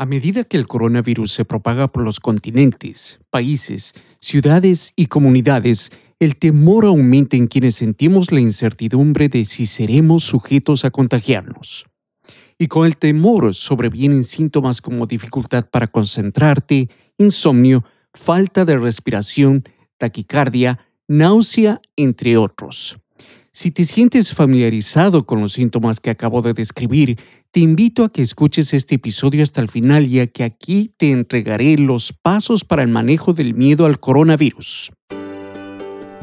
A medida que el coronavirus se propaga por los continentes, países, ciudades y comunidades, el temor aumenta en quienes sentimos la incertidumbre de si seremos sujetos a contagiarnos. Y con el temor sobrevienen síntomas como dificultad para concentrarte, insomnio, falta de respiración, taquicardia, náusea, entre otros. Si te sientes familiarizado con los síntomas que acabo de describir, te invito a que escuches este episodio hasta el final ya que aquí te entregaré los pasos para el manejo del miedo al coronavirus.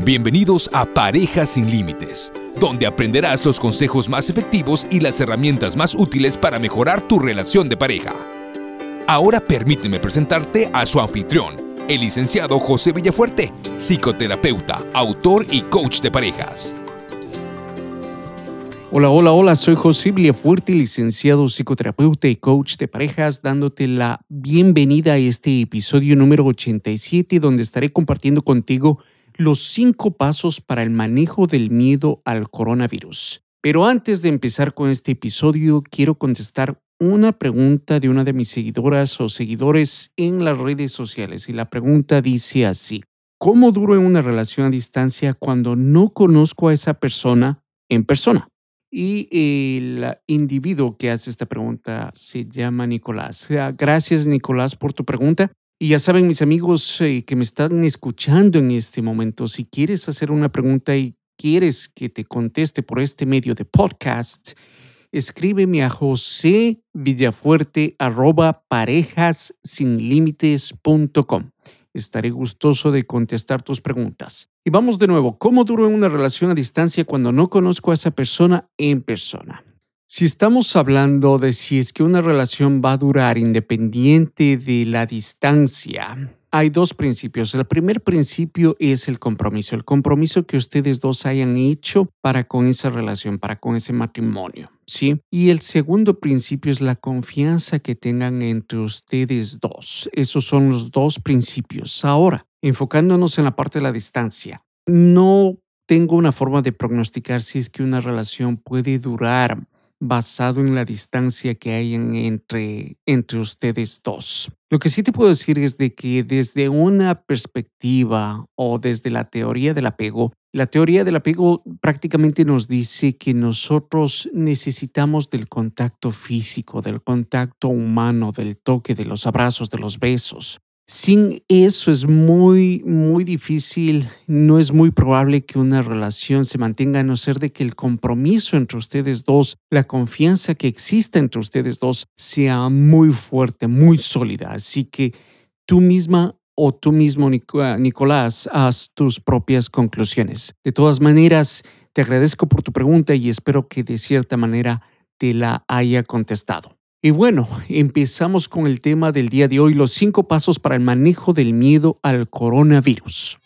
Bienvenidos a Parejas sin Límites, donde aprenderás los consejos más efectivos y las herramientas más útiles para mejorar tu relación de pareja. Ahora permíteme presentarte a su anfitrión, el licenciado José Villafuerte, psicoterapeuta, autor y coach de parejas. Hola, hola, hola, soy José Fuerte, licenciado psicoterapeuta y coach de parejas, dándote la bienvenida a este episodio número 87, donde estaré compartiendo contigo los cinco pasos para el manejo del miedo al coronavirus. Pero antes de empezar con este episodio, quiero contestar una pregunta de una de mis seguidoras o seguidores en las redes sociales. Y la pregunta dice así, ¿cómo duro en una relación a distancia cuando no conozco a esa persona en persona? Y el individuo que hace esta pregunta se llama Nicolás. Gracias, Nicolás, por tu pregunta. Y ya saben, mis amigos eh, que me están escuchando en este momento, si quieres hacer una pregunta y quieres que te conteste por este medio de podcast, escríbeme a José Villafuerte. Estaré gustoso de contestar tus preguntas. Y vamos de nuevo, ¿cómo duro en una relación a distancia cuando no conozco a esa persona en persona? Si estamos hablando de si es que una relación va a durar independiente de la distancia, hay dos principios. El primer principio es el compromiso, el compromiso que ustedes dos hayan hecho para con esa relación, para con ese matrimonio, ¿sí? Y el segundo principio es la confianza que tengan entre ustedes dos. Esos son los dos principios. Ahora, enfocándonos en la parte de la distancia, no tengo una forma de prognosticar si es que una relación puede durar basado en la distancia que hay entre, entre ustedes dos. Lo que sí te puedo decir es de que desde una perspectiva o desde la teoría del apego, la teoría del apego prácticamente nos dice que nosotros necesitamos del contacto físico, del contacto humano, del toque, de los abrazos, de los besos. Sin eso es muy, muy difícil, no es muy probable que una relación se mantenga a no ser de que el compromiso entre ustedes dos, la confianza que exista entre ustedes dos sea muy fuerte, muy sólida. Así que tú misma o tú mismo, Nicolás, haz tus propias conclusiones. De todas maneras, te agradezco por tu pregunta y espero que de cierta manera te la haya contestado. Y bueno, empezamos con el tema del día de hoy, los cinco pasos para el manejo del miedo al coronavirus.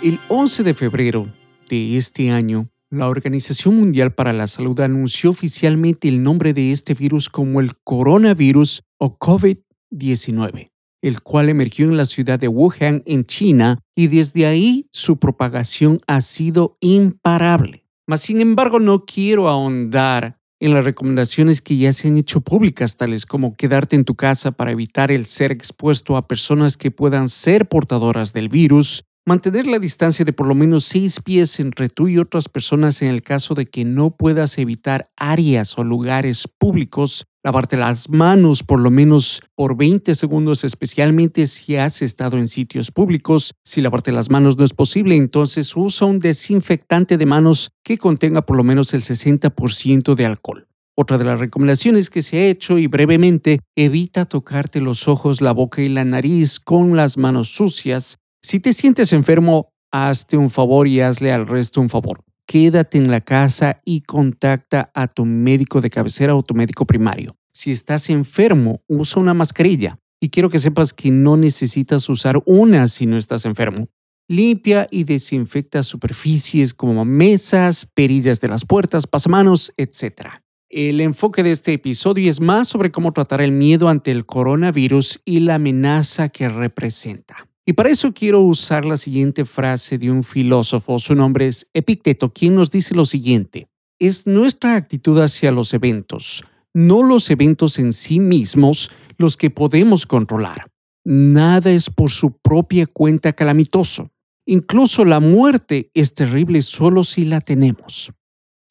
El 11 de febrero de este año, la Organización Mundial para la Salud anunció oficialmente el nombre de este virus como el coronavirus o COVID-19, el cual emergió en la ciudad de Wuhan, en China, y desde ahí su propagación ha sido imparable. Mas, sin embargo, no quiero ahondar en las recomendaciones que ya se han hecho públicas, tales como quedarte en tu casa para evitar el ser expuesto a personas que puedan ser portadoras del virus, mantener la distancia de por lo menos seis pies entre tú y otras personas en el caso de que no puedas evitar áreas o lugares públicos lavarte las manos por lo menos por 20 segundos, especialmente si has estado en sitios públicos. Si lavarte las manos no es posible, entonces usa un desinfectante de manos que contenga por lo menos el 60% de alcohol. Otra de las recomendaciones que se ha hecho y brevemente, evita tocarte los ojos, la boca y la nariz con las manos sucias. Si te sientes enfermo, hazte un favor y hazle al resto un favor quédate en la casa y contacta a tu médico de cabecera o tu médico primario. Si estás enfermo, usa una mascarilla. Y quiero que sepas que no necesitas usar una si no estás enfermo. Limpia y desinfecta superficies como mesas, perillas de las puertas, pasamanos, etc. El enfoque de este episodio es más sobre cómo tratar el miedo ante el coronavirus y la amenaza que representa. Y para eso quiero usar la siguiente frase de un filósofo, su nombre es Epicteto, quien nos dice lo siguiente, es nuestra actitud hacia los eventos, no los eventos en sí mismos los que podemos controlar. Nada es por su propia cuenta calamitoso. Incluso la muerte es terrible solo si la tenemos.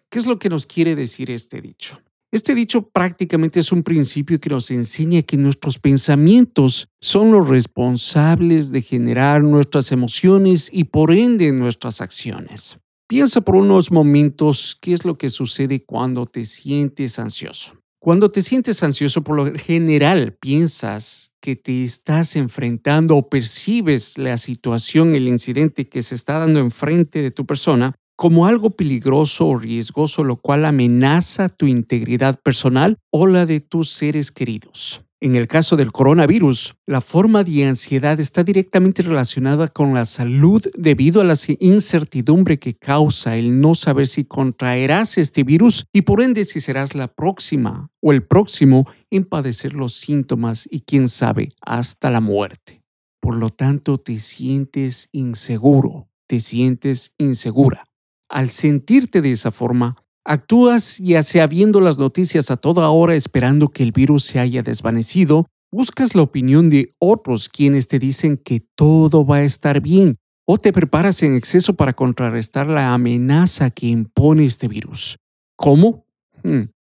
¿Qué es lo que nos quiere decir este dicho? Este dicho prácticamente es un principio que nos enseña que nuestros pensamientos son los responsables de generar nuestras emociones y por ende nuestras acciones. Piensa por unos momentos qué es lo que sucede cuando te sientes ansioso. Cuando te sientes ansioso, por lo general piensas que te estás enfrentando o percibes la situación, el incidente que se está dando enfrente de tu persona como algo peligroso o riesgoso, lo cual amenaza tu integridad personal o la de tus seres queridos. En el caso del coronavirus, la forma de ansiedad está directamente relacionada con la salud debido a la incertidumbre que causa el no saber si contraerás este virus y por ende si serás la próxima o el próximo en padecer los síntomas y quién sabe hasta la muerte. Por lo tanto, te sientes inseguro, te sientes insegura. Al sentirte de esa forma, actúas ya sea viendo las noticias a toda hora esperando que el virus se haya desvanecido, buscas la opinión de otros quienes te dicen que todo va a estar bien, o te preparas en exceso para contrarrestar la amenaza que impone este virus. ¿Cómo? Hmm.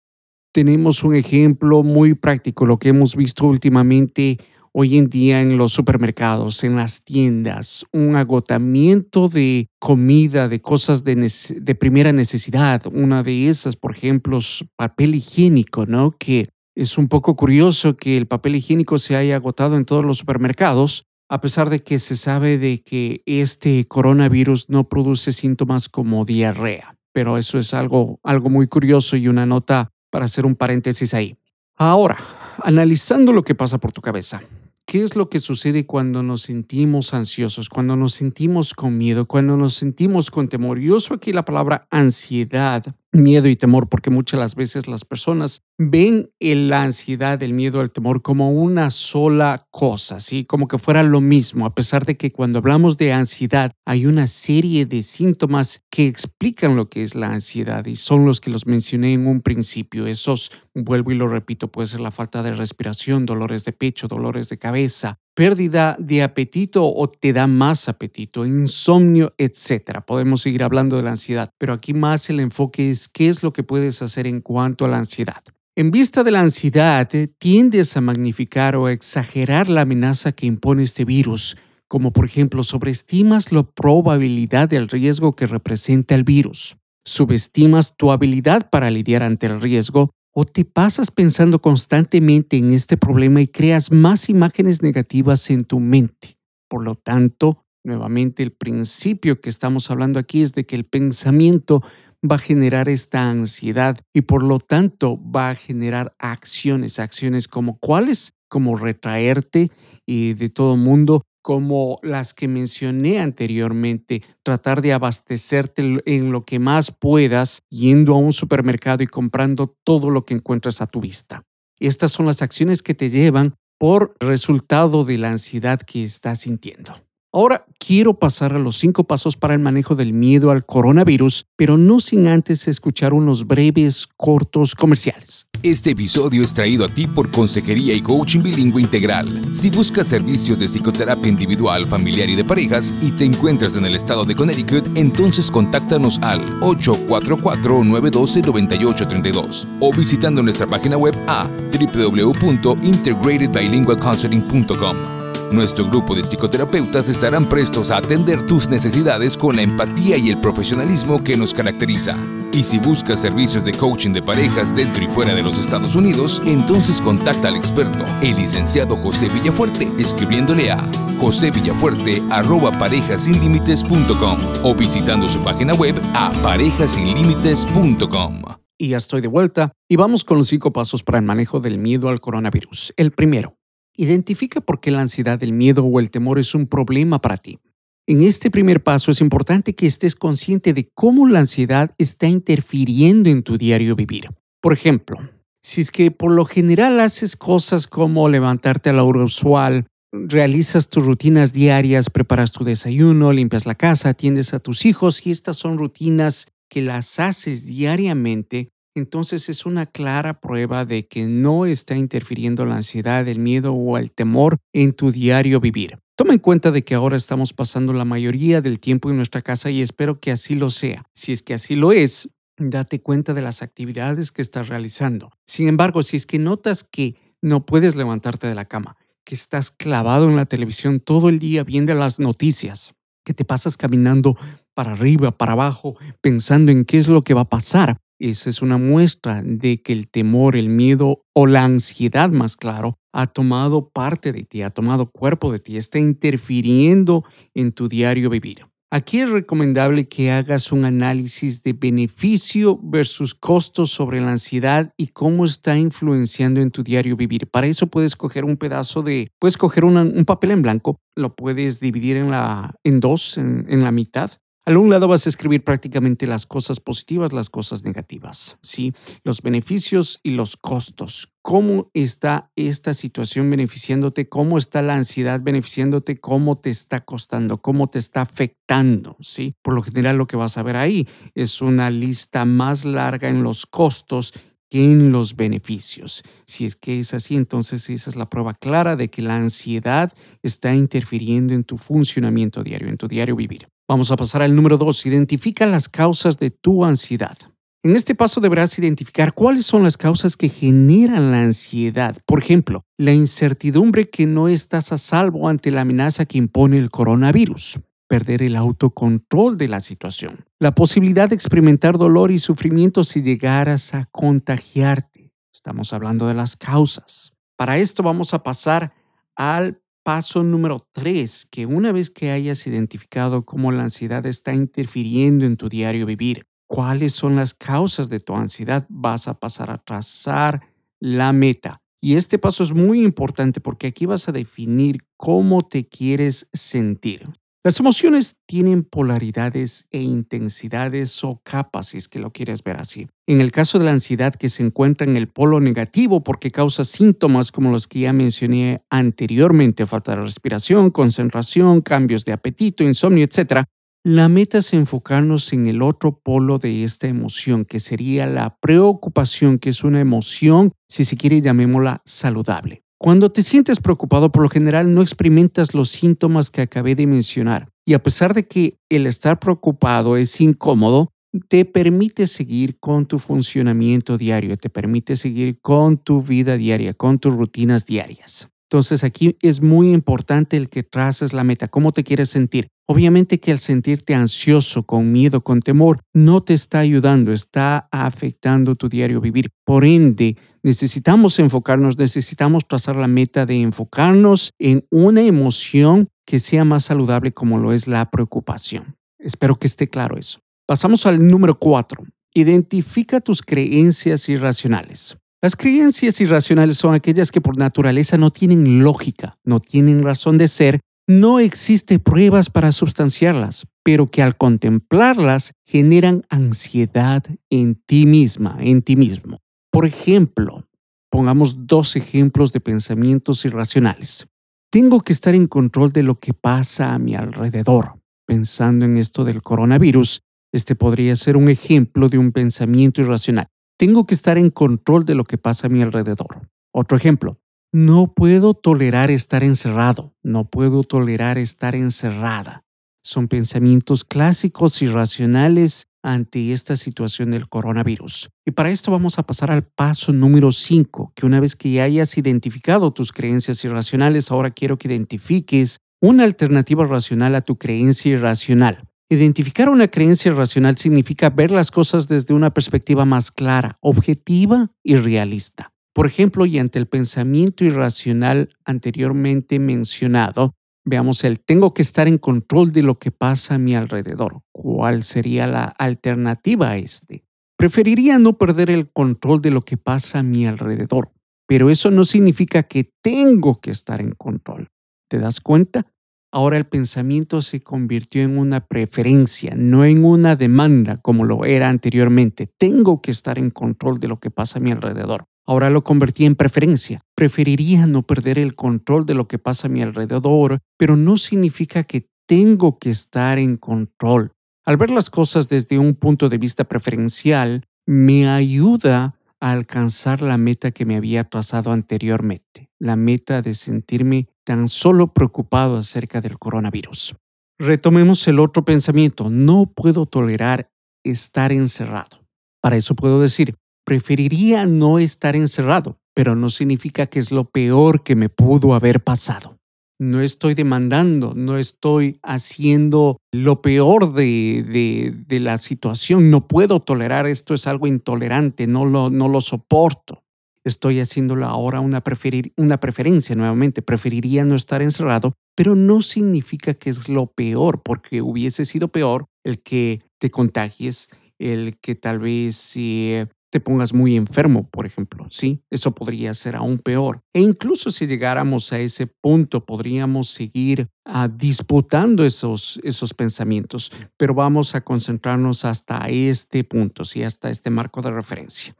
Tenemos un ejemplo muy práctico, lo que hemos visto últimamente hoy en día en los supermercados, en las tiendas, un agotamiento de comida, de cosas de, primera necesidad. Una de esas, por ejemplo, es papel higiénico, ¿no? Que es un poco curioso que el papel higiénico se haya agotado en todos los supermercados, a pesar de que se sabe de que este coronavirus no produce síntomas como diarrea. Pero eso es algo, algo muy curioso y una nota para hacer un paréntesis ahí. Ahora, analizando lo que pasa por tu cabeza, ¿Qué es lo que sucede cuando nos sentimos ansiosos, cuando nos sentimos con miedo, cuando nos sentimos con temor? Yo uso aquí la palabra ansiedad miedo y temor, porque muchas las veces las personas ven la ansiedad, el miedo, el temor como una sola cosa, ¿sí? Como que fuera lo mismo, a pesar de que cuando hablamos de ansiedad hay una serie de síntomas que explican lo que es la ansiedad y son los que los mencioné en un principio. Esos, vuelvo y lo repito, puede ser la falta de respiración, dolores de pecho, dolores de cabeza, pérdida de apetito o te da más apetito, insomnio, etc. Podemos seguir hablando de la ansiedad, pero aquí más el enfoque es qué es lo que puedes hacer en cuanto a la ansiedad. En vista de la ansiedad, tiendes a magnificar o exagerar la amenaza que impone este virus, como por ejemplo sobreestimas la probabilidad del riesgo que representa el virus. Subestimas tu habilidad para lidiar ante el riesgo o te pasas pensando constantemente en este problema y creas más imágenes negativas en tu mente. Por lo tanto, nuevamente el principio que estamos hablando aquí es de que el pensamiento va a generar esta ansiedad y por lo tanto va a generar acciones, acciones como cuáles, como retraerte y de todo mundo como las que mencioné anteriormente, tratar de abastecerte en lo que más puedas yendo a un supermercado y comprando todo lo que encuentras a tu vista. Estas son las acciones que te llevan por resultado de la ansiedad que estás sintiendo. Ahora quiero pasar a los cinco pasos para el manejo del miedo al coronavirus, pero no sin antes escuchar unos breves, cortos comerciales. Este episodio es traído a ti por Consejería y Coaching Bilingüe Integral. Si buscas servicios de psicoterapia individual, familiar y de parejas y te encuentras en el estado de Connecticut, entonces contáctanos al 844-912-9832 o visitando nuestra página web a www.integratedbilingualcounseling.com. Nuestro grupo de psicoterapeutas estarán prestos a atender tus necesidades con la empatía y el profesionalismo que nos caracteriza. Y si buscas servicios de coaching de parejas dentro y fuera de los Estados Unidos, entonces contacta al experto, el licenciado José Villafuerte, escribiéndole a josevillafuerte@parejasinlimites.com o visitando su página web a parejasinlimites.com. Y ya estoy de vuelta y vamos con los cinco pasos para el manejo del miedo al coronavirus. El primero, Identifica por qué la ansiedad, el miedo o el temor es un problema para ti. En este primer paso es importante que estés consciente de cómo la ansiedad está interfiriendo en tu diario vivir. Por ejemplo, si es que por lo general haces cosas como levantarte a la hora usual, realizas tus rutinas diarias, preparas tu desayuno, limpias la casa, atiendes a tus hijos y estas son rutinas que las haces diariamente, entonces es una clara prueba de que no está interfiriendo la ansiedad, el miedo o el temor en tu diario vivir. Toma en cuenta de que ahora estamos pasando la mayoría del tiempo en nuestra casa y espero que así lo sea. Si es que así lo es, date cuenta de las actividades que estás realizando. Sin embargo, si es que notas que no puedes levantarte de la cama, que estás clavado en la televisión todo el día viendo las noticias, que te pasas caminando para arriba, para abajo, pensando en qué es lo que va a pasar, esa es una muestra de que el temor, el miedo o la ansiedad, más claro, ha tomado parte de ti, ha tomado cuerpo de ti, está interfiriendo en tu diario vivir. Aquí es recomendable que hagas un análisis de beneficio versus costos sobre la ansiedad y cómo está influenciando en tu diario vivir. Para eso puedes coger un pedazo de, puedes coger un papel en blanco, lo puedes dividir en, la, en dos, en la mitad, al un lado vas a escribir prácticamente las cosas positivas, las cosas negativas, ¿sí? Los beneficios y los costos. ¿Cómo está esta situación beneficiándote? ¿Cómo está la ansiedad beneficiándote? ¿Cómo te está costando? ¿Cómo te está afectando? ¿Sí? Por lo general lo que vas a ver ahí es una lista más larga en los costos que en los beneficios. Si es que es así, entonces esa es la prueba clara de que la ansiedad está interfiriendo en tu funcionamiento diario, en tu diario vivir. Vamos a pasar al número dos. Identifica las causas de tu ansiedad. En este paso deberás identificar cuáles son las causas que generan la ansiedad. Por ejemplo, la incertidumbre que no estás a salvo ante la amenaza que impone el coronavirus, perder el autocontrol de la situación, la posibilidad de experimentar dolor y sufrimiento si llegaras a contagiarte. Estamos hablando de las causas. Para esto vamos a pasar al paso número tres, que una vez que hayas identificado cómo la ansiedad está interfiriendo en tu diario vivir, cuáles son las causas de tu ansiedad, vas a pasar a trazar la meta. Y este paso es muy importante porque aquí vas a definir cómo te quieres sentir. Las emociones tienen polaridades e intensidades o capas, si es que lo quieres ver así. En el caso de la ansiedad que se encuentra en el polo negativo porque causa síntomas como los que ya mencioné anteriormente, falta de respiración, concentración, cambios de apetito, insomnio, etc., la meta es enfocarnos en el otro polo de esta emoción, que sería la preocupación, que es una emoción, si se quiere llamémosla saludable. Cuando te sientes preocupado, por lo general no experimentas los síntomas que acabé de mencionar. Y a pesar de que el estar preocupado es incómodo, te permite seguir con tu funcionamiento diario, te permite seguir con tu vida diaria, con tus rutinas diarias. Entonces aquí es muy importante el que traces la meta, cómo te quieres sentir. Obviamente que el sentirte ansioso, con miedo, con temor, no te está ayudando, está afectando tu diario vivir. Por ende, necesitamos enfocarnos, necesitamos trazar la meta de enfocarnos en una emoción que sea más saludable como lo es la preocupación. Espero que esté claro eso. Pasamos al número cuatro. Identifica tus creencias irracionales. Las creencias irracionales son aquellas que por naturaleza no tienen lógica, no tienen razón de ser, no existe pruebas para sustanciarlas, pero que al contemplarlas generan ansiedad en ti misma, en ti mismo. Por ejemplo, pongamos dos ejemplos de pensamientos irracionales. Tengo que estar en control de lo que pasa a mi alrededor. Pensando en esto del coronavirus, este podría ser un ejemplo de un pensamiento irracional. Tengo que estar en control de lo que pasa a mi alrededor. Otro ejemplo, no puedo tolerar estar encerrado, no puedo tolerar estar encerrada. Son pensamientos clásicos y racionales ante esta situación del coronavirus. Y para esto vamos a pasar al paso número 5, que una vez que ya hayas identificado tus creencias irracionales, ahora quiero que identifiques una alternativa racional a tu creencia irracional. Identificar una creencia irracional significa ver las cosas desde una perspectiva más clara, objetiva y realista. Por ejemplo, y ante el pensamiento irracional anteriormente mencionado, Veamos el tengo que estar en control de lo que pasa a mi alrededor. ¿Cuál sería la alternativa a este? Preferiría no perder el control de lo que pasa a mi alrededor, pero eso no significa que tengo que estar en control. ¿Te das cuenta? Ahora el pensamiento se convirtió en una preferencia, no en una demanda como lo era anteriormente. Tengo que estar en control de lo que pasa a mi alrededor. Ahora lo convertí en preferencia. Preferiría no perder el control de lo que pasa a mi alrededor, pero no significa que tengo que estar en control. Al ver las cosas desde un punto de vista preferencial, me ayuda a alcanzar la meta que me había trazado anteriormente, la meta de sentirme tan solo preocupado acerca del coronavirus. Retomemos el otro pensamiento, no puedo tolerar estar encerrado. Para eso puedo decir, preferiría no estar encerrado, pero no significa que es lo peor que me pudo haber pasado. No estoy demandando, no estoy haciendo lo peor de, de, la situación, no puedo tolerar esto, es algo intolerante, no lo, no lo soporto. Estoy haciéndolo ahora una, preferir, una preferencia nuevamente, preferiría no estar encerrado, pero no significa que es lo peor, porque hubiese sido peor el que te contagies, el que tal vez eh, te pongas muy enfermo, por ejemplo, ¿sí? Eso podría ser aún peor. E incluso si llegáramos a ese punto, podríamos seguir ah, disputando esos, esos pensamientos, pero vamos a concentrarnos hasta este punto, ¿sí? Hasta este marco de referencia.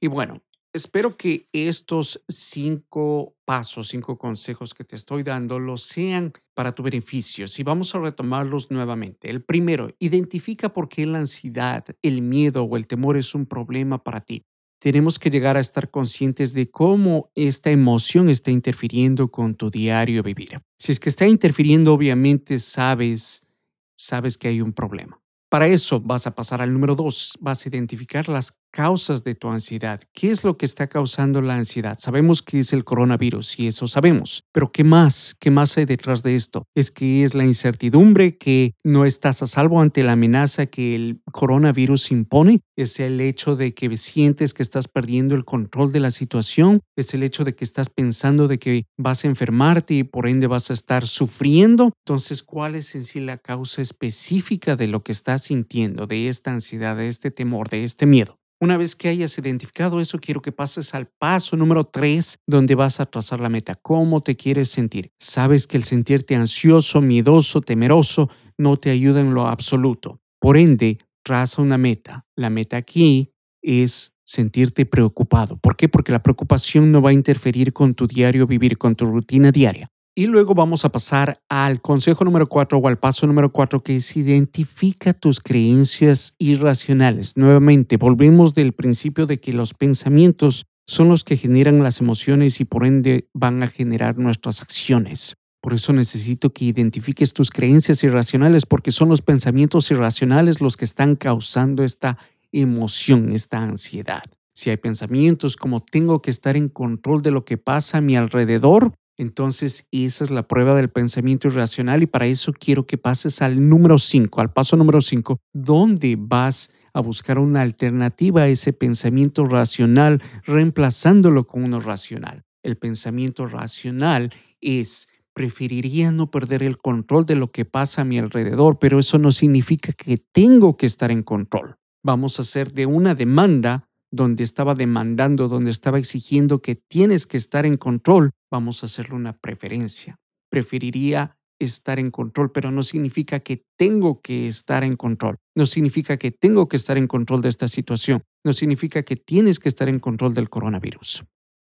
Y bueno, Espero que estos cinco pasos, cinco consejos que te estoy dando, los sean para tu beneficio. Si vamos a retomarlos nuevamente. El primero, identifica por qué la ansiedad, el miedo o el temor es un problema para ti. Tenemos que llegar a estar conscientes de cómo esta emoción está interfiriendo con tu diario vivir. Si es que está interfiriendo, obviamente sabes, sabes que hay un problema. Para eso vas a pasar al número dos, vas a identificar las causas de tu ansiedad. ¿Qué es lo que está causando la ansiedad? Sabemos que es el coronavirus y eso sabemos, pero ¿qué más? ¿Qué más hay detrás de esto? Es que es la incertidumbre que no estás a salvo ante la amenaza que el coronavirus impone, es el hecho de que sientes que estás perdiendo el control de la situación, es el hecho de que estás pensando de que vas a enfermarte y por ende vas a estar sufriendo. Entonces, ¿cuál es en sí la causa específica de lo que estás sintiendo, de esta ansiedad, de este temor, de este miedo? Una vez que hayas identificado eso, quiero que pases al paso número tres, donde vas a trazar la meta. ¿Cómo te quieres sentir? Sabes que el sentirte ansioso, miedoso, temeroso no te ayuda en lo absoluto. Por ende, traza una meta. La meta aquí es sentirte preocupado. ¿Por qué? Porque la preocupación no va a interferir con tu diario vivir, con tu rutina diaria. Y luego vamos a pasar al consejo número cuatro o al paso número cuatro, que es identifica tus creencias irracionales. Nuevamente, volvemos del principio de que los pensamientos son los que generan las emociones y por ende van a generar nuestras acciones. Por eso necesito que identifiques tus creencias irracionales porque son los pensamientos irracionales los que están causando esta emoción, esta ansiedad. Si hay pensamientos como tengo que estar en control de lo que pasa a mi alrededor, entonces, esa es la prueba del pensamiento irracional y para eso quiero que pases al número 5, al paso número 5, donde vas a buscar una alternativa a ese pensamiento racional, reemplazándolo con uno racional. El pensamiento racional es preferiría no perder el control de lo que pasa a mi alrededor, pero eso no significa que tengo que estar en control. Vamos a hacer de una demanda donde estaba demandando, donde estaba exigiendo que tienes que estar en control, vamos a hacerle una preferencia. Preferiría estar en control, pero no significa que tengo que estar en control. No significa que tengo que estar en control de esta situación. No significa que tienes que estar en control del coronavirus.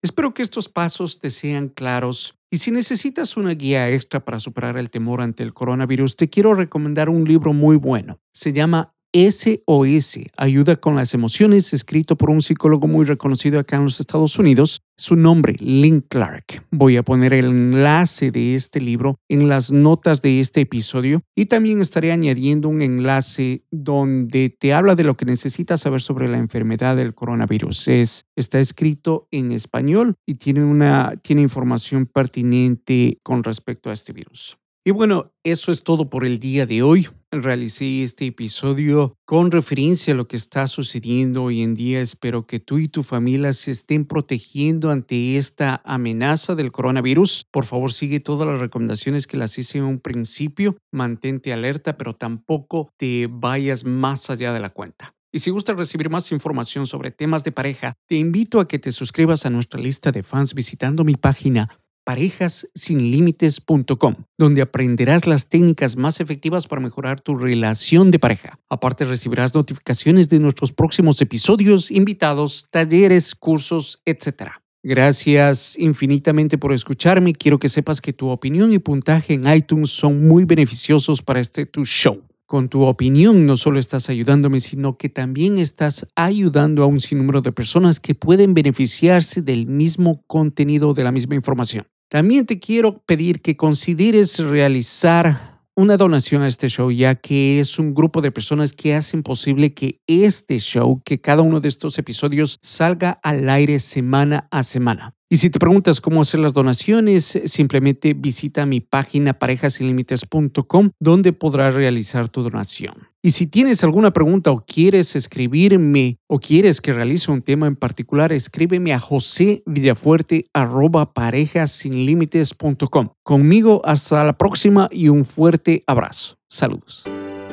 Espero que estos pasos te sean claros y si necesitas una guía extra para superar el temor ante el coronavirus, te quiero recomendar un libro muy bueno. Se llama SOS, Ayuda con las Emociones, escrito por un psicólogo muy reconocido acá en los Estados Unidos. Su nombre, Lynn Clark. Voy a poner el enlace de este libro en las notas de este episodio y también estaré añadiendo un enlace donde te habla de lo que necesitas saber sobre la enfermedad del coronavirus. Es, está escrito en español y tiene, una, tiene información pertinente con respecto a este virus. Y bueno, eso es todo por el día de hoy. Realicé este episodio con referencia a lo que está sucediendo hoy en día. Espero que tú y tu familia se estén protegiendo ante esta amenaza del coronavirus. Por favor, sigue todas las recomendaciones que las hice en un principio. Mantente alerta, pero tampoco te vayas más allá de la cuenta. Y si gustas recibir más información sobre temas de pareja, te invito a que te suscribas a nuestra lista de fans visitando mi página parejassinlímites.com, donde aprenderás las técnicas más efectivas para mejorar tu relación de pareja. Aparte recibirás notificaciones de nuestros próximos episodios, invitados, talleres, cursos, etc. Gracias infinitamente por escucharme. Quiero que sepas que tu opinión y puntaje en iTunes son muy beneficiosos para este tu show. Con tu opinión no solo estás ayudándome, sino que también estás ayudando a un sinnúmero de personas que pueden beneficiarse del mismo contenido, de la misma información. También te quiero pedir que consideres realizar una donación a este show, ya que es un grupo de personas que hacen posible que este show, que cada uno de estos episodios salga al aire semana a semana. Y si te preguntas cómo hacer las donaciones, simplemente visita mi página parejasinlimites.com donde podrás realizar tu donación. Y si tienes alguna pregunta o quieres escribirme o quieres que realice un tema en particular, escríbeme a josevillafuerte@parejasinlimites.com. Conmigo hasta la próxima y un fuerte abrazo. Saludos.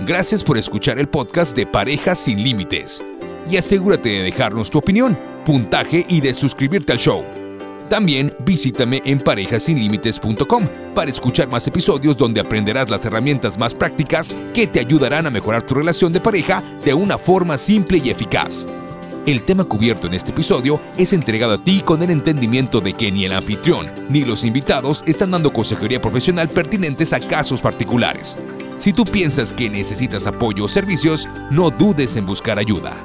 Gracias por escuchar el podcast de Parejas sin Límites. Y asegúrate de dejarnos tu opinión, puntaje y de suscribirte al show. También visítame en parejasinlimites.com para escuchar más episodios donde aprenderás las herramientas más prácticas que te ayudarán a mejorar tu relación de pareja de una forma simple y eficaz. El tema cubierto en este episodio es entregado a ti con el entendimiento de que ni el anfitrión ni los invitados están dando consejería profesional pertinentes a casos particulares. Si tú piensas que necesitas apoyo o servicios, no dudes en buscar ayuda.